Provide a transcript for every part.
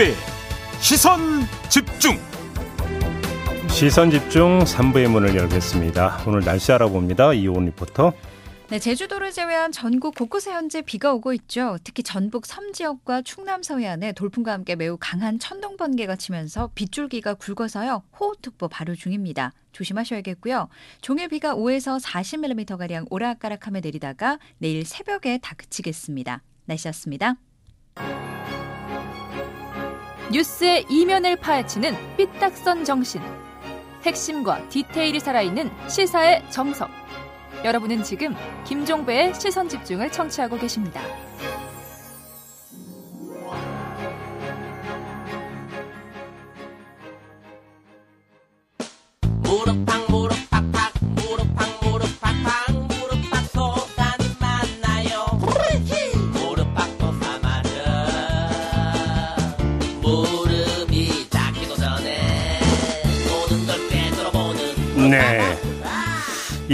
김종배 시선 집중 시선 집중 3부의 문을 열겠습니다. 오늘 날씨 알아봅니다. 이온 리포터. 네, 제주도를 제외한 전국 곳곳에 현재 비가 오고 있죠. 특히 전북 섬 지역과 충남 서해안에 돌풍과 함께 매우 강한 천둥 번개가 치면서 빗줄기가 굵어서요. 호우특보 발효 중입니다. 조심하셔야겠고요. 종일 비가 5에서 40mm 가량 오락가락하며 내리다가 내일 새벽에 다 그치겠습니다. 날씨였습니다. 뉴스의 이면을 파헤치는 삐딱선 정신. 핵심과 디테일이 살아있는 시사의 정석. 여러분은 지금 김종배의 시선 집중을 청취하고 계십니다.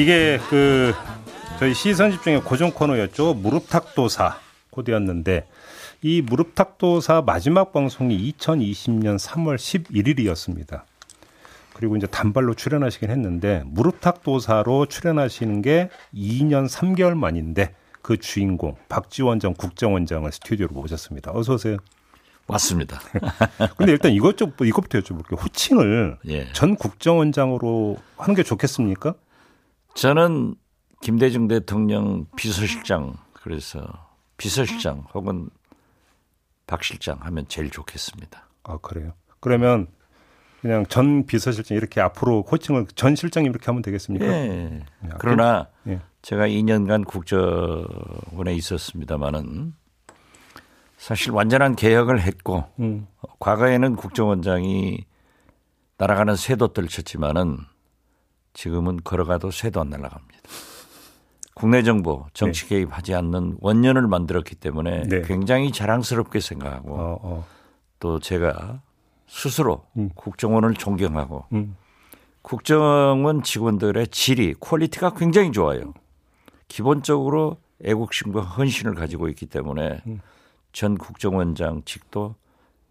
이게 그 저희 시선 집중의 고정 코너였죠. 무릎 탁도사 코드였는데 이 무릎 탁도사 마지막 방송이 2020년 3월 11일이었습니다. 그리고 이제 단발로 출연하시긴 했는데 무릎 탁도사로 출연하시는 게 2년 3개월 만인데 그 주인공 박지원 전 국정원장을 스튜디오로 모셨습니다. 어서 오세요. 맞습니다. 근데 일단 이것 좀 이것부터 여쭤볼게요. 호칭을 예. 전 국정원장으로 하는 게 좋겠습니까? 저는 김대중 대통령 비서실장 그래서 비서실장 혹은 박 실장 하면 제일 좋겠습니다. 아 그래요. 그러면 그냥 전 비서실장 이렇게 앞으로 호칭을 전 실장님 이렇게 하면 되겠습니까? 예. 야, 그러나 예. 제가 2년간 국정원에 있었습니다마는 사실 완전한 개혁을 했고 음. 과거에는 국정원장이 날아가는 새도 떨쳤지만은 지금은 걸어가도 새도 안 날아갑니다. 국내 정보 정치 개입하지 않는 원년을 만들었기 때문에 네. 굉장히 자랑스럽게 생각하고 어, 어. 또 제가 스스로 음. 국정원을 존경하고 음. 국정원 직원들의 질이 quality가 굉장히 좋아요. 기본적으로 애국심과 헌신을 가지고 있기 때문에 음. 전 국정원장직도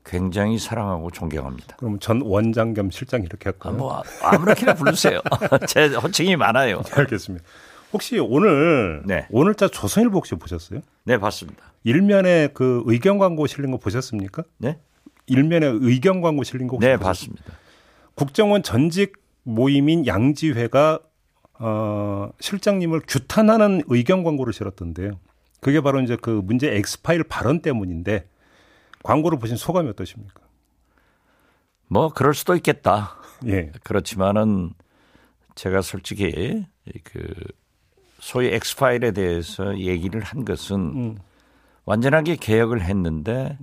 굉장히 사랑하고 존경합니다. 그럼 전 원장 겸 실장 이렇게 아, 할까요? 뭐 아무렇게나 부르세요. 제 호칭이 많아요. 알겠습니다. 혹시 오늘 네. 오늘자 조선일보 혹시 보셨어요? 네, 봤습니다. 일면에 그 의견 광고 실린 거 보셨습니까? 네? 일면에 의견 광고 실린 거 네, 보셨어요? 봤습니다. 국정원 전직 모임인 양지회가 어, 실장님을 규탄하는 의견 광고를 실었던데요. 그게 바로 이제 그 문제 엑스파일 발언 때문인데 광고를 보신 소감이 어떠십니까? 뭐 그럴 수도 있겠다. 예. 그렇지만은 제가 솔직히 그 소위 엑스파일에 대해서 얘기를 한 것은 음. 완전하게 개혁을 했는데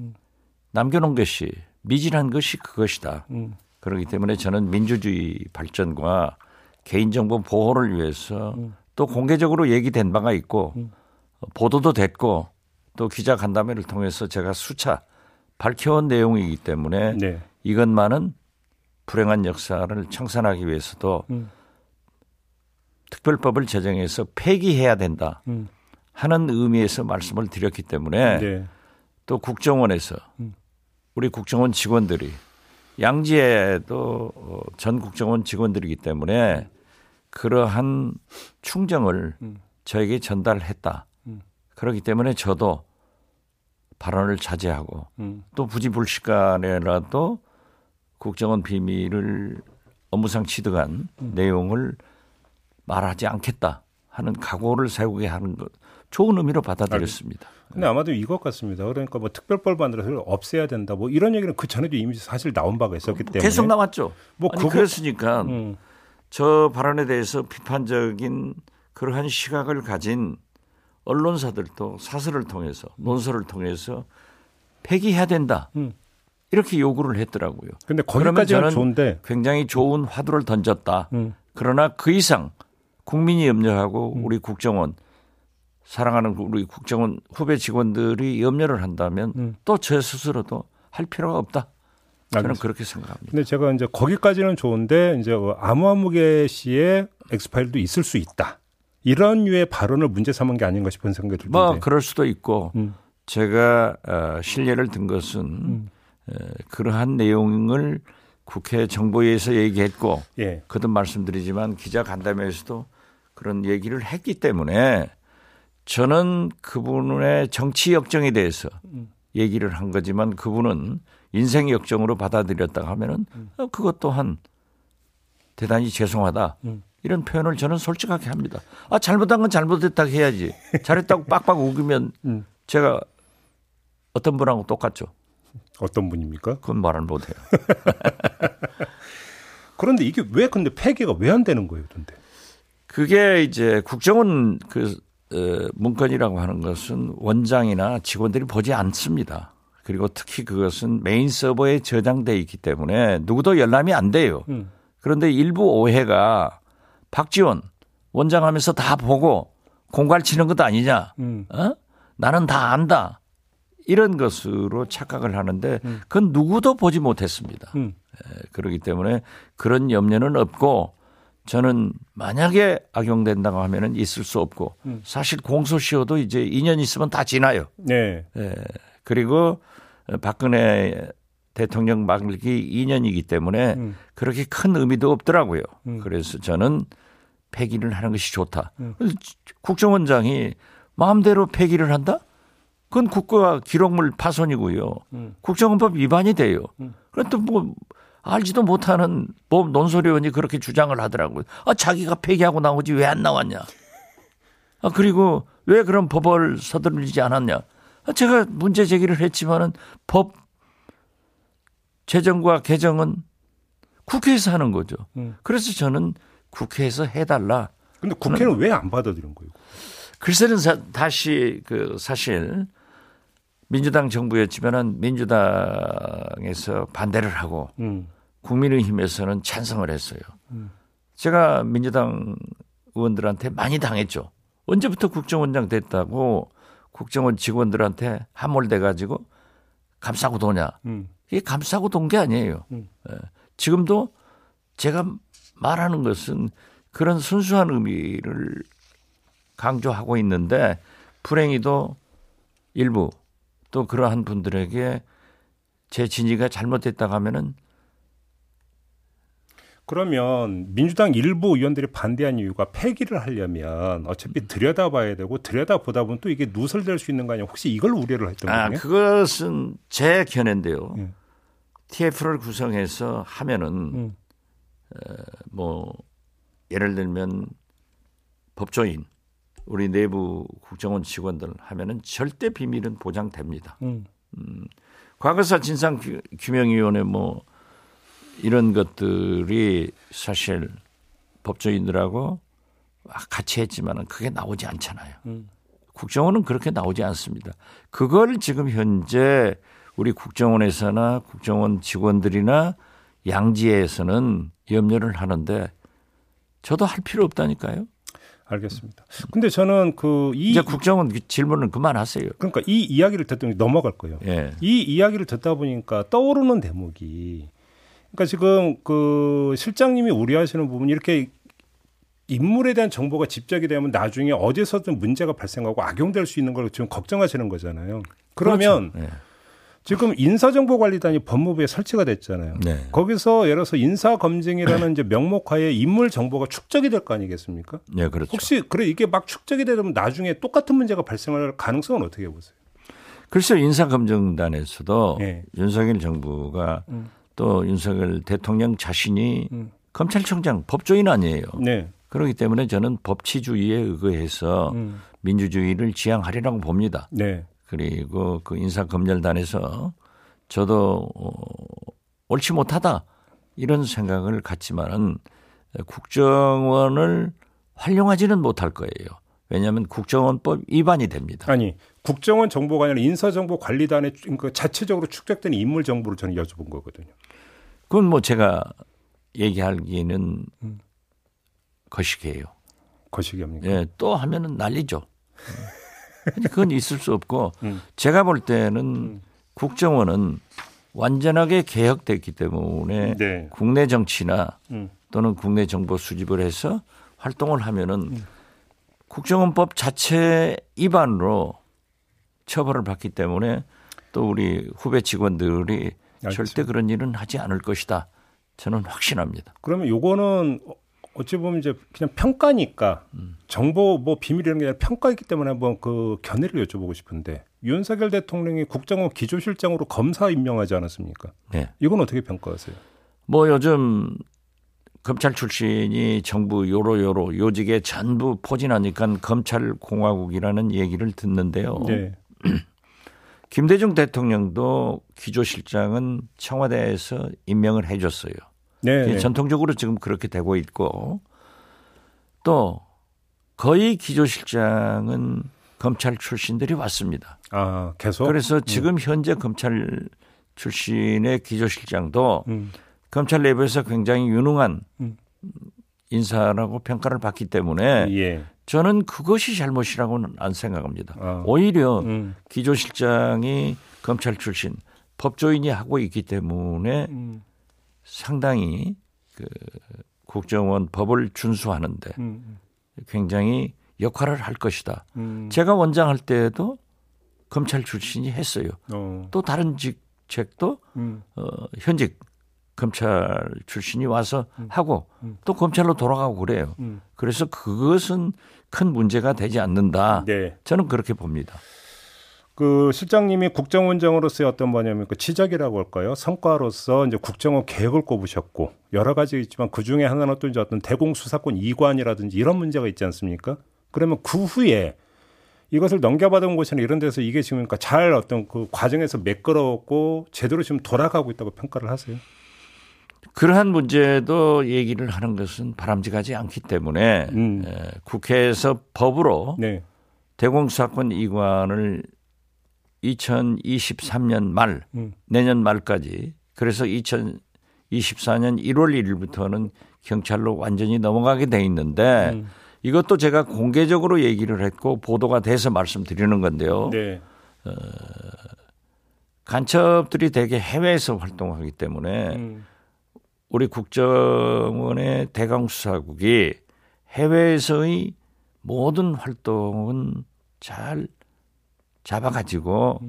남겨놓은 것이 미진한 것이 그것이다. 음. 그렇기 때문에 저는 민주주의 발전과 개인정보 보호를 위해서 음. 또 공개적으로 얘기된 바가 있고 보도도 됐고 또 기자 간담회를 통해서 제가 수차 밝혀온 내용이기 때문에 네. 이것만은 불행한 역사를 청산하기 위해서도 음. 특별법을 제정해서 폐기해야 된다 음. 하는 의미에서 말씀을 드렸기 때문에 네. 또 국정원에서 음. 우리 국정원 직원들이 양지에도 어, 전 국정원 직원들이기 때문에 그러한 충정을 음. 저에게 전달했다. 음. 그렇기 때문에 저도 발언을 자제하고 음. 또 부지불식간에라도 국정원 비밀을 업무상 취득한 음. 내용을 말하지 않겠다 하는 각오를 세우게 하는 것 좋은 의미로 받아들였습니다. 근데 아마도 이것 같습니다. 그러니까 뭐 특별법 만들어서 없애야 된다. 뭐 이런 얘기는 그 전에도 이미 사실 나온 바가 있었기 때문에 계속 나왔죠. 뭐 아니, 그거- 그랬으니까 음. 저 발언에 대해서 비판적인 그러한 시각을 가진 언론사들도 사설을 통해서 논설을 통해서 폐기해야 된다. 음. 이렇게 요구를 했더라고요. 근데 거기까지는 좋은데 굉장히 좋은 화두를 던졌다. 음. 그러나 그 이상 국민이 염려하고 우리 국정원 사랑하는 우리 국정원 후배 직원들이 염려를 한다면 음. 또저 스스로도 할 필요가 없다. 저는 알겠습니다. 그렇게 생각합니다. 근데 제가 이제 거기까지는 좋은데 이제 아무아무개 씨의 엑스파일도 있을 수 있다. 이런 류의 발언을 문제 삼은 게 아닌가 싶은 생각이 들던데. 뭐 그럴 수도 있고 음. 제가 어, 신뢰를 든 것은 에, 그러한 내용을 국회 정보위에서 얘기했고 예. 거듭 말씀드리지만 기자 간담회에서도 그런 얘기를 했기 때문에 저는 그분의 정치 역정에 대해서 얘기를 한 거지만 그분은 인생 역정으로 받아들였다 하면은 어, 그것 또한 대단히 죄송하다. 이런 표현을 저는 솔직하게 합니다. 아, 잘못한 건 잘못했다고 해야지. 잘했다고 빡빡 우기면 제가 어떤 분하고 똑같죠. 어떤 분입니까? 그건 말을 못 해요. 그런데 이게 왜 근데 폐기가 왜 안 되는 거예요, 근데? 그게 이제 국정원 그 어, 문건이라고 하는 것은 원장이나 직원들이 보지 않습니다. 그리고 특히 그것은 메인 서버에 저장돼 있기 때문에 누구도 열람이 안 돼요. 음. 그런데 일부 오해가 박지원 원장 하면서 다 보고 공갈 치는 것도 아니냐. 음. 어? 나는 다 안다. 이런 것으로 착각을 하는데 그건 누구도 보지 못했습니다. 음. 에, 그렇기 때문에 그런 염려는 없고 저는 만약에 악용된다고 하면은 있을 수 없고 사실 공소시효도 이제 2년 있으면 다 지나요. 네. 예. 그리고 박근혜 대통령 만기 2년이기 때문에 음. 그렇게 큰 의미도 없더라고요. 그래서 저는 폐기를 하는 것이 좋다. 그래서 국정원장이 마음대로 폐기를 한다? 그건 국가 기록물 파손이고요. 국정원법 위반이 돼요. 그런데 뭐 알지도 못하는 법 논설위원이 그렇게 주장을 하더라고요. 아 자기가 폐기하고 나오지 왜 안 나왔냐? 아 그리고 왜 그런 법을 서두르지 않았냐? 아, 제가 문제 제기를 했지만은 법 제정과 개정은 국회에서 하는 거죠. 음. 그래서 저는 국회에서 해달라. 근데 국회는 왜 안 받아들인 거예요? 글쎄는 사, 다시 그 사실 민주당 정부였지만은 민주당에서 반대를 하고 음. 국민의힘에서는 찬성을 했어요. 제가 민주당 의원들한테 많이 당했죠. 언제부터 국정원장 됐다고 국정원 직원들한테 함몰돼 가지고 감싸고 도냐? 음. 이게 감싸고 돈 게 아니에요. 음. 예. 지금도 제가 말하는 것은 그런 순수한 의미를 강조하고 있는데 불행히도 일부 또 그러한 분들에게 제 진위가 잘못됐다고 하면은 그러면 민주당 일부 의원들이 반대한 이유가 폐기를 하려면 어차피 들여다봐야 되고 들여다보다 보면 또 이게 누설될 수 있는 거 아니야? 혹시 이걸 우려를 했던 아, 거예요? 그것은 제 견해인데요. 예. TF를 구성해서 하면은 음. 어, 뭐 예를 들면 법조인 우리 내부 국정원 직원들 하면은 절대 비밀은 보장됩니다. 음. 과거사 진상 규- 규명위원회 뭐 이런 것들이 사실 법조인들하고 같이 했지만은 그게 나오지 않잖아요. 음. 국정원은 그렇게 나오지 않습니다. 그걸 지금 현재 우리 국정원에서나 국정원 직원들이나 양지에서는 염려를 하는데 저도 할 필요 없다니까요. 알겠습니다. 근데 저는 그 이 이제 국정원 질문은 그만하세요. 그러니까 이 이야기를 듣더니 넘어갈 거예요. 예. 이 이야기를 듣다 보니까 떠오르는 대목이 그러니까 지금 그 실장님이 우려하시는 부분이 이렇게 인물에 대한 정보가 집적이 되면 나중에 어디서든 문제가 발생하고 악용될 수 있는 걸 지금 걱정하시는 거잖아요. 그러면 그렇죠. 예. 지금 인사정보관리단이 법무부에 설치가 됐잖아요. 네. 거기서 예를 들어서 인사검증이라는 이제 명목하에 인물 정보가 축적이 될 거 아니겠습니까? 네, 그렇죠. 혹시 그래 이게 막 축적이 되면 나중에 똑같은 문제가 발생할 가능성은 어떻게 보세요? 글쎄 인사검증단에서도 예. 윤석열 정부가 음. 또 윤석열 대통령 자신이 음. 검찰총장 법조인 아니에요. 네. 그렇기 때문에 저는 법치주의에 의거해서 음. 민주주의를 지향하리라고 봅니다. 네. 그리고 그 인사검열단에서 저도 어, 옳지 못하다 이런 생각을 갖지만은 국정원을 활용하지는 못할 거예요. 왜냐하면 국정원법 위반이 됩니다. 아니 국정원 정보가 아니라 인사정보관리단에 그 자체적으로 축적된 인물 정보를 저는 여쭤본 거거든요. 그건 뭐 제가 얘기하기는 음. 거시기해요. 거시기 합니까? 예, 또 하면은 난리죠. 근데 그건 있을 수 없고 음. 제가 볼 때는 국정원은 완전하게 개혁됐기 때문에 네. 국내 정치나 음. 또는 국내 정보 수집을 해서 활동을 하면은 국정원법 자체 위반으로 처벌을 받기 때문에 또 우리 후배 직원들이 알겠습니다. 절대 그런 일은 하지 않을 것이다. 저는 확신합니다. 그러면 요거는 어- 어찌 보면 이제 그냥 평가니까 정보 뭐 비밀이라는 게 아니라 평가이기 때문에 한번 그 견해를 여쭤보고 싶은데 윤석열 대통령이 국정원 기조실장으로 검사 임명하지 않았습니까? 네. 이건 어떻게 평가하세요? 뭐 요즘 검찰 출신이 정부 요로 요로 요직에 전부 포진하니까 검찰 공화국이라는 얘기를 듣는데요. 네. 김대중 대통령도 기조실장은 청와대에서 임명을 해줬어요. 네. 네. 전통적으로 지금 그렇게 되고 있고 또 거의 기조실장은 검찰 출신들이 왔습니다. 아, 계속. 그래서 지금 현재 검찰 출신의 기조실장도 음. 검찰 내부에서 굉장히 유능한 음. 인사라고 평가를 받기 때문에 예. 저는 그것이 잘못이라고는 안 생각합니다. 아. 오히려 음. 기조실장이 검찰 출신 법조인이 하고 있기 때문에 음. 상당히 그 국정원 법을 준수하는데 음. 굉장히 역할을 할 것이다. 음. 제가 원장 할 때도 검찰 출신이 했어요. 어. 또 다른 직책도 음. 어, 현직 검찰 출신이 와서 하고 음. 또 검찰로 돌아가고 그래요. 음. 그래서 그것은 큰 문제가 되지 않는다. 네. 저는 그렇게 봅니다. 그 실장님이 국정원장으로서의 어떤 뭐냐면 그 치적이라고 할까요? 성과로서 이제 국정원 계획을 꼽으셨고 여러 가지 있지만 그 중에 하나는 또 이제 어떤 대공수사권 이관이라든지 이런 문제가 있지 않습니까? 그러면 그 후에 이것을 넘겨받은 곳이나 이런 데서 이게 지금 그러니까 잘 어떤 그 과정에서 매끄러웠고 제대로 지금 돌아가고 있다고 평가를 하세요. 그러한 문제도 얘기를 하는 것은 바람직하지 않기 때문에 음. 에, 국회에서 법으로 네. 대공수사권 이관을 2023년 말 음. 내년 말까지 그래서 2024년 1월 1일부터는 경찰로 완전히 넘어가게 돼 있는데 음. 이것도 제가 공개적으로 얘기를 했고 보도가 돼서 말씀드리는 건데요. 네. 간첩들이 대개 해외에서 활동하기 때문에 음. 우리 국정원의 대강수사국이 해외에서의 모든 활동은 잘 잡아가지고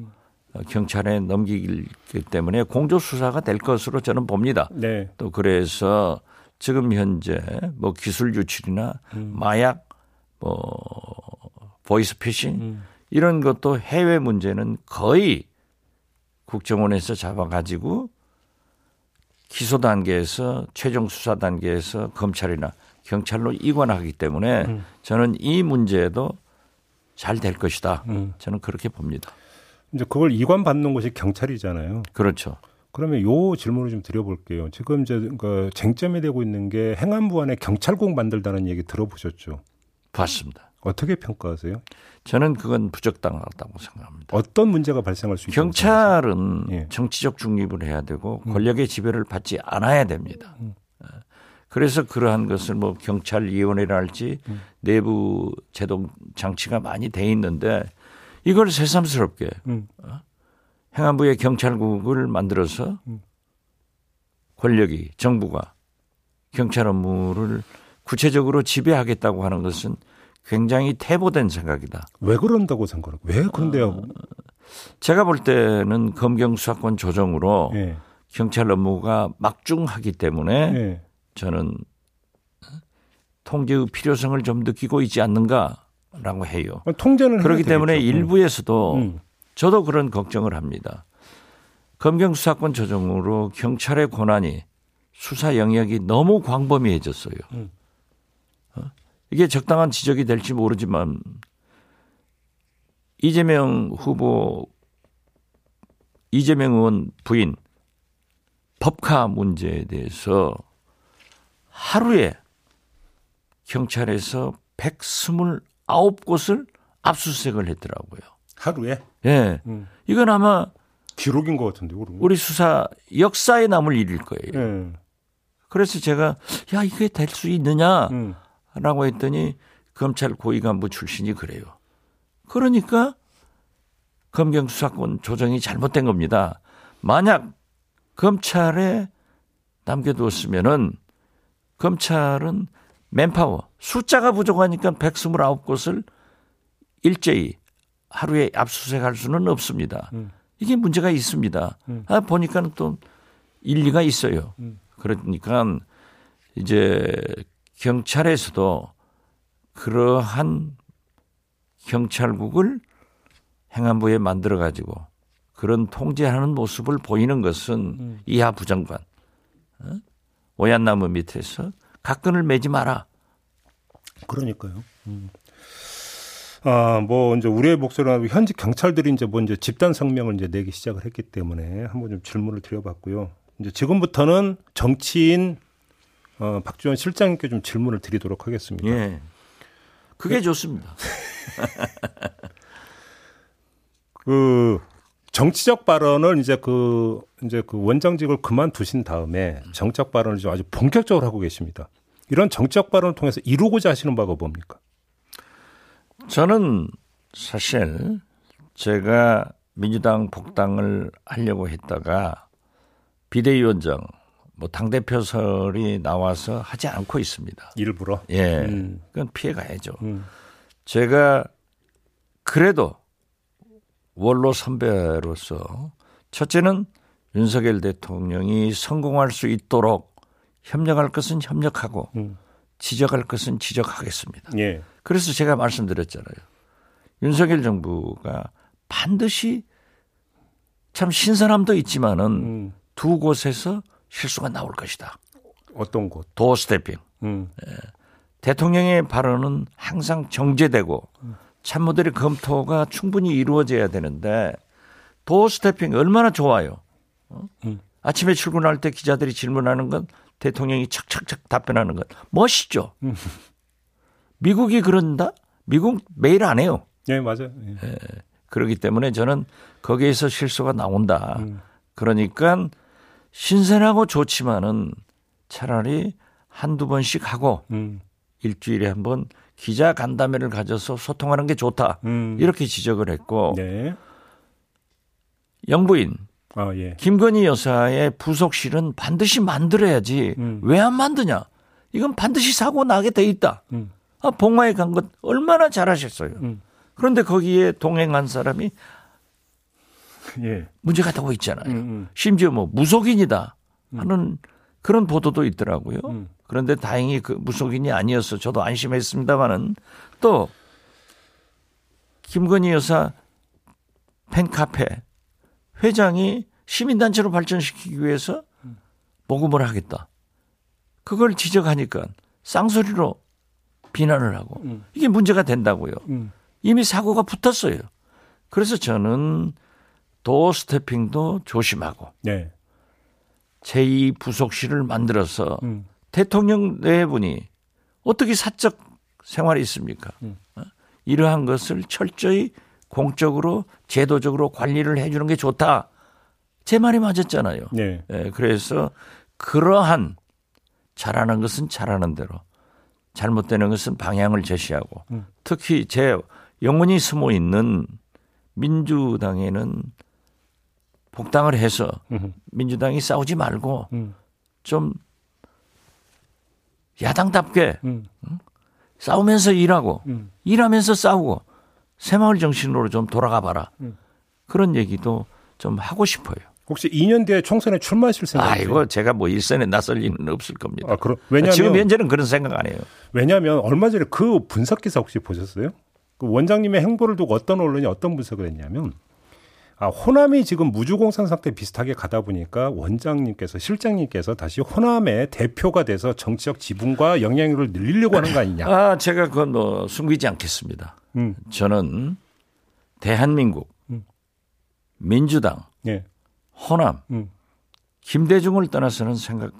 어, 경찰에 넘기기 때문에 공조 수사가 될 것으로 저는 봅니다. 네. 또 그래서 지금 현재 뭐 기술 유출이나 음. 마약, 뭐 보이스 피싱 음. 이런 것도 해외 문제는 거의 국정원에서 잡아가지고 기소 단계에서 최종 수사 단계에서 검찰이나 경찰로 이관하기 때문에 음. 저는 이 문제도 잘 될 것이다. 음. 저는 그렇게 봅니다. 이제 그걸 이관 받는 곳이 경찰이잖아요. 그렇죠. 그러면 요 질문을 좀 드려볼게요. 지금 이제 그 쟁점이 되고 있는 게 행안부 안에 경찰국 만들다는 얘기 들어보셨죠? 봤습니다. 어떻게 평가하세요? 저는 그건 부적당하다고 생각합니다. 어떤 문제가 발생할 수 있다고 경찰은 예. 정치적 중립을 해야 되고 권력의 지배를 받지 않아야 됩니다. 어, 그래서 그러한 것을 뭐 경찰위원회랄지 내부 제동 장치가 많이 돼 있는데 이걸 새삼스럽게 음. 행안부의 경찰국을 만들어서 권력이 정부가 경찰 업무를 구체적으로 지배하겠다고 하는 것은 굉장히 태보된 생각이다. 왜 그런다고 생각해요? 왜 그런데요? 제가 볼 때는 검경 수사권 조정으로 예. 경찰 업무가 막중하기 때문에 예. 저는 통제의 필요성을 좀 느끼고 있지 않는가라고 해요. 통제는 해야 그렇기 때문에 되겠죠. 일부에서도 음. 저도 그런 걱정을 합니다. 검경 수사권 조정으로 경찰의 권한이 수사 영역이 너무 광범위해졌어요. 음. 어? 이게 적당한 지적이 될지 모르지만 이재명 후보 이재명 의원 부인 법카 문제에 대해서 하루에 경찰에서 129곳을 압수수색을 했더라고요. 하루에 예. 음. 이건 아마 기록인 것 같은데 그럼. 우리 수사 역사에 남을 일일 거예요. 예. 그래서 제가 야 이게 될 수 있느냐라고 음. 했더니 검찰 고위 간부 출신이 그래요. 그러니까 검경 수사권 조정이 잘못된 겁니다. 만약 검찰에 남겨두었으면은 검찰은 맨파워 숫자가 부족하니까 129곳을 일제히 하루에 압수수색할 수는 없습니다. 음. 이게 문제가 있습니다. 음. 아, 보니까는 또 일리가 있어요. 음. 그러니까 이제 경찰에서도 그러한 경찰국을 행안부에 만들어 가지고 그런 통제하는 모습을 보이는 것은 음. 이하 부장관 어? 오얏나무 밑에서 각근을 매지 마라. 그러니까요. 음. 아, 뭐 이제 우리의 목소리가 현직 경찰들이 이제 뭐 이제 집단 성명을 이제 내기 시작을 했기 때문에 한번 좀 질문을 드려봤고요. 이제 지금부터는 정치인 어, 박지원 실장님께 좀 질문을 드리도록 하겠습니다. 예. 그게 좋습니다. 그 정치적 발언을 이제 그 이제 그 원장직을 그만두신 다음에 정적 발언을 좀 아주 본격적으로 하고 계십니다. 이런 정적 발언을 통해서 이루고자 하시는 바가 뭡니까? 저는 사실 제가 민주당 복당을 하려고 했다가 비대위원장 뭐 당대표설이 나와서 하지 않고 있습니다. 일부러. 예. 음. 그건 피해 가야죠. 음. 제가 그래도 원로 선배로서 첫째는 윤석열 대통령이 성공할 수 있도록 협력할 것은 협력하고 음. 지적할 것은 지적하겠습니다. 예. 그래서 제가 말씀드렸잖아요. 윤석열 정부가 반드시 참 신선함도 있지만은 음. 두 곳에서 실수가 나올 것이다. 어떤 곳? doorstepping. 음. 대통령의 발언은 항상 정제되고 참모들의 검토가 충분히 이루어져야 되는데 doorstepping 얼마나 좋아요. 어? 음. 아침에 출근할 때 기자들이 질문하는 건 대통령이 착착착 답변하는 건 멋있죠. 음. 미국이 그런다? 미국 매일 안 해요. 예, 맞아요. 예. 그렇기 때문에 저는 거기에서 실수가 나온다. 음. 그러니까 신선하고 좋지만은 차라리 한두 번씩 하고 음. 일주일에 한 번 기자 간담회를 가져서 소통하는 게 좋다. 음. 이렇게 지적을 했고 네. 영부인 아, 예. 김건희 여사의 부속실은 반드시 만들어야지 음. 왜안 만드냐? 이건 반드시 사고 나게 돼 있다. 음. 아, 봉화에 간 것 얼마나 잘하셨어요. 음. 그런데 거기에 동행한 사람이 예. 문제가 되고 있잖아요. 음, 음. 심지어 뭐 무속인이다 하는 그런 보도도 있더라고요. 음. 그런데 다행히 그 무속인이 아니어서 저도 안심했습니다만은 또 김건희 여사 팬카페 회장이 시민단체로 발전시키기 위해서 모금을 하겠다. 그걸 지적하니까 쌍소리로 비난을 하고 음. 이게 문제가 된다고요. 음. 이미 사고가 붙었어요. 그래서 저는 도어 스태핑도 조심하고 네. 제2 부속실을 만들어서 음. 대통령 내분이 어떻게 사적 생활이 있습니까? 음. 어? 이러한 것을 철저히 공적으로 제도적으로 관리를 해주는 게 좋다. 제 말이 맞았잖아요. 네. 예, 그래서 그러한 잘하는 것은 잘하는 대로 잘못되는 것은 방향을 제시하고 음. 특히 제 영혼이 숨어 있는 민주당에는 복당을 해서 음. 민주당이 싸우지 말고 음. 좀 야당답게 음. 싸우면서 일하고 음. 일하면서 싸우고 새마을 정신으로 좀 돌아가 봐라. 음. 그런 얘기도 좀 하고 싶어요. 혹시 2년 뒤에 총선에 출마하실 생각이세요? 아이고 제가 뭐 일선에 나설 리는 없을 겁니다. 아, 그럼 왜냐면 지금 현재는 그런 생각 안 해요. 왜냐하면 얼마 전에 그 분석 기사 혹시 보셨어요? 그 원장님의 행보를 두고 어떤 언론이 어떤 분석을 했냐면 아, 호남이 지금 무주공산 상태 비슷하게 가다 보니까 원장님께서 실장님께서 다시 호남의 대표가 돼서 정치적 지분과 영향력을 늘리려고 하는 거 아니냐. 아 제가 그건 뭐 숨기지 않겠습니다. 음, 저는 대한민국, 음. 민주당, 예, 호남, 음, 김대중을 떠나서는 생각할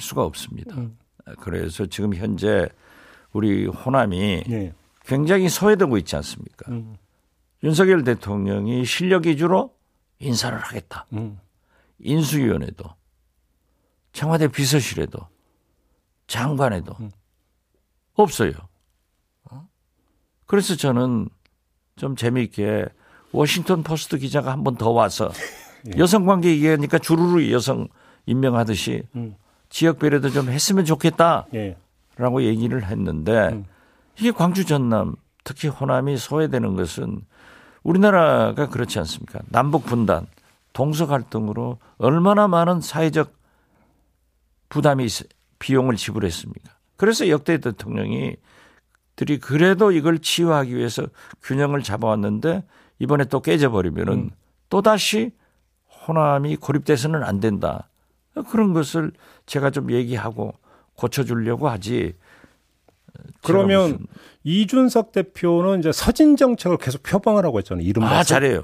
수가 없습니다. 음. 그래서 지금 현재 우리 호남이 예, 굉장히 소외되고 있지 않습니까? 음, 윤석열 대통령이 실력 위주로 인사를 하겠다. 음, 인수위원회도 청와대 비서실에도 장관에도 음. 없어요. 어? 그래서 저는 좀 재미있게 워싱턴 포스트 기자가 한 번 더 와서 예. 여성 관계 얘기하니까 주르르 여성 임명하듯이 음. 지역 배려도 좀 했으면 좋겠다라고 예, 얘기를 했는데 음. 이게 광주 전남 특히 호남이 소외되는 것은 우리나라가 그렇지 않습니까? 남북 분단, 동서 갈등으로 얼마나 많은 사회적 부담이 있- 비용을 지불했습니까? 그래서 역대 대통령이 들이 그래도 이걸 치유하기 위해서 균형을 잡아왔는데 이번에 또 깨져버리면은 또 다시 호남이 고립돼서는 안 된다. 그런 것을 제가 좀 얘기하고 고쳐주려고 하지. 그러면 무슨- 이준석 대표는 이제 서진 정책을 계속 표방을 하고 있잖아요. 이른바 아 서- 잘해요.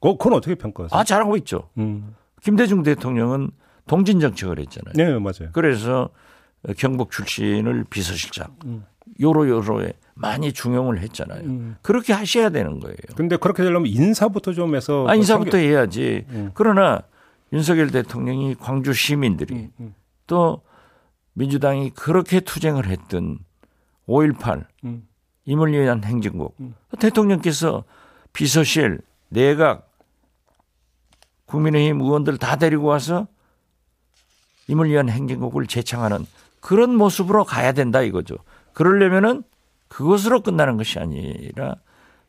그거- 그건 어떻게 평가하세요? 아 잘하고 있죠. 음. 김대중 대통령은 동진 정책을 했잖아요. 네, 맞아요. 그래서 경북 출신을 비서실장 음. 요로 요로에 많이 중용을 했잖아요. 그렇게 하셔야 되는 거예요. 근데 그렇게 되려면 인사부터 좀 해서 아, 인사부터 뭐 해야지. 음. 그러나 윤석열 대통령이 광주 시민들이 음, 음. 또 민주당이 그렇게 투쟁을 했던 5.18 음. 임을 위한 행진곡 음. 대통령께서 비서실 내각 국민의힘 의원들 다 데리고 와서 임을 위한 행진곡을 제창하는 그런 모습으로 가야 된다 이거죠. 그러려면은 그것으로 끝나는 것이 아니라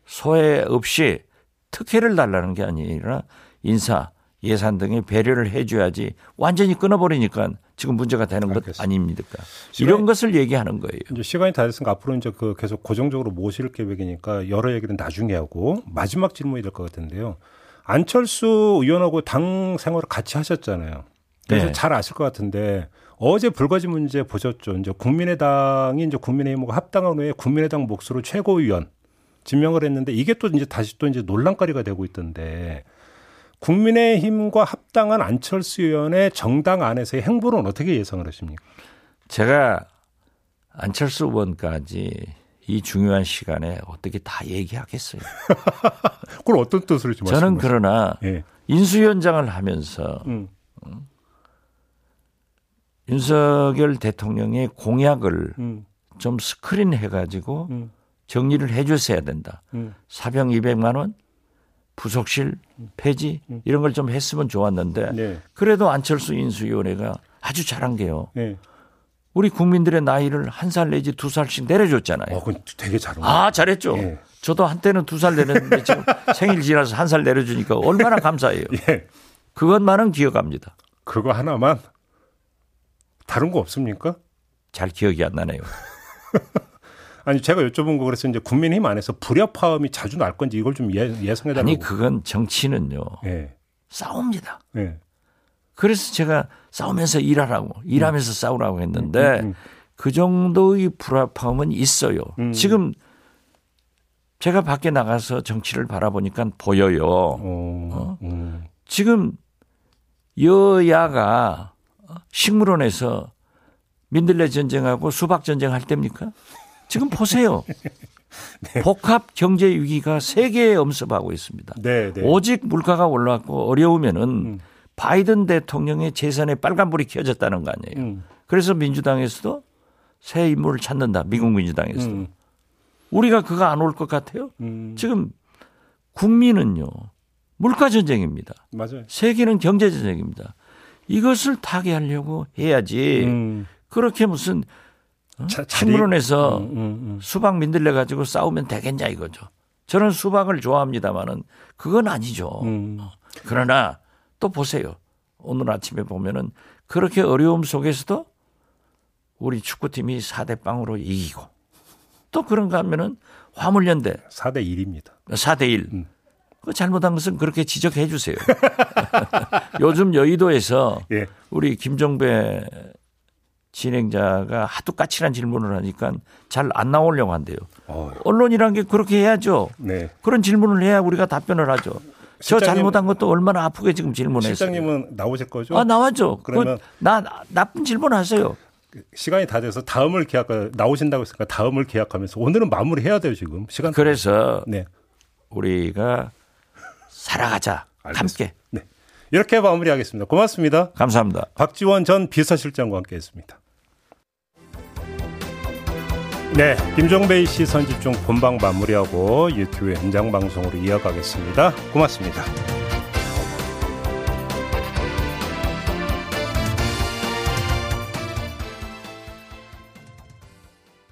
소외 없이 특혜를 달라는 게 아니라 인사 예산 등의 배려를 해줘야지 완전히 끊어버리니까 지금 문제가 되는 것 알겠습니다. 아닙니까? 시간이- 이런 것을 얘기하는 거예요. 이제 시간이 다 됐으니까 앞으로 이제 그 계속 고정적으로 모실 계획이니까 여러 얘기는 나중에 하고 마지막 질문이 될 것 같은데요. 안철수 의원하고 당 생활을 같이 하셨잖아요. 그래서 네. 잘 아실 것 같은데 어제 불거진 문제 보셨죠. 이제 국민의당이 이제 국민의힘과 합당한 후에 국민의당 몫으로 최고위원 지명을 했는데 이게 또 이제 다시 또 이제 논란거리가 되고 있던데 국민의힘과 합당한 안철수 의원의 정당 안에서의 행보는 어떻게 예상을 하십니까? 제가 안철수 의원까지 이 중요한 시간에 어떻게 다 얘기하겠어요. 그걸 어떤 뜻으로 지금 저는? 그러나 예. 인수위원장을 하면서 음. 윤석열 대통령의 공약을 음. 좀 스크린 해가지고 음. 정리를 해줬어야 된다. 음. 사병 200만 원, 부속실 폐지 이런 걸 좀 했으면 좋았는데 네. 그래도 안철수 인수위원회가 아주 잘한 게요. 네. 우리 국민들의 나이를 한 살 내지 두 살씩 내려줬잖아요. 어, 그건 되게 잘한 거. 아 잘했죠. 예. 저도 한때는 두 살 내렸는데 지금 생일 지나서 한 살 내려주니까 얼마나 감사해요. 예. 그것만은 기억합니다. 그거 하나만 다른 거 없습니까? 잘 기억이 안 나네요. 아니 제가 여쭤본 거 그래서 이제 국민힘 안에서 불협화음이 자주 날 건지 이걸 좀 예, 예상해 달라고. 아니 그건 정치는요 예. 싸웁니다. 예. 그래서 제가 싸우면서 일하라고 일하면서 싸우라고 했는데 음, 음. 그 정도의 불협화음은 있어요. 음. 지금 제가 밖에 나가서 정치를 바라보니까 보여요. 어. 음. 지금 여야가 식물원에서 민들레 전쟁하고 수박 전쟁 할 때입니까? 지금 보세요. 복합 경제 위기가 세계에 엄습하고 있습니다. 네, 네. 오직 물가가 올라왔고 어려우면은 음. 바이든 대통령의 재산에 빨간불이 켜졌다는 거 아니에요. 음. 그래서 민주당에서도 새 인물을 찾는다. 미국 민주당에서도. 음. 우리가 그거 안 올 것 같아요? 음. 지금 국민은요. 물가 전쟁입니다. 맞아요. 세계는 경제 전쟁입니다. 이것을 타개하려고 해야지. 음. 그렇게 무슨 어? 자- 자리- 식물원에서 음, 음, 음. 수박 민들레 가지고 싸우면 되겠냐 이거죠. 저는 수박을 좋아합니다만은 그건 아니죠. 음. 그러나 또 보세요. 오늘 아침에 보면은 그렇게 어려움 속에서도 우리 축구팀이 4대 0으로 이기고 또 그런가 하면은 화물연대 4대 1입니다. 4대 1. 음. 그 잘못한 것은 그렇게 지적해 주세요. 요즘 여의도에서 예. 우리 김종배 진행자가 하도 까칠한 질문을 하니까 잘 안 나오려고 한대요. 어. 언론이란 게 그렇게 해야죠. 네. 그런 질문을 해야 우리가 답변을 하죠. 저 잘못한 것도 얼마나 아프게 지금 질문했어요. 실장님은 나오실 거죠? 아 나왔죠. 그러면- 그나 나쁜 질문 하세요. 시간이 다 돼서 다음을 계약 나오신다고 했으니까 다음을 계약하면서 오늘은 마무리해야 돼요 지금 시간. 그래서 네. 우리가 살아가자 알겠습니다. 함께 네. 이렇게 마무리하겠습니다. 고맙습니다. 감사합니다. 박지원 전 비서실장과 함께했습니다. 네, 김종배의 시선 집중 본방 마무리하고 유튜브 현장 방송으로 이어가겠습니다. 고맙습니다.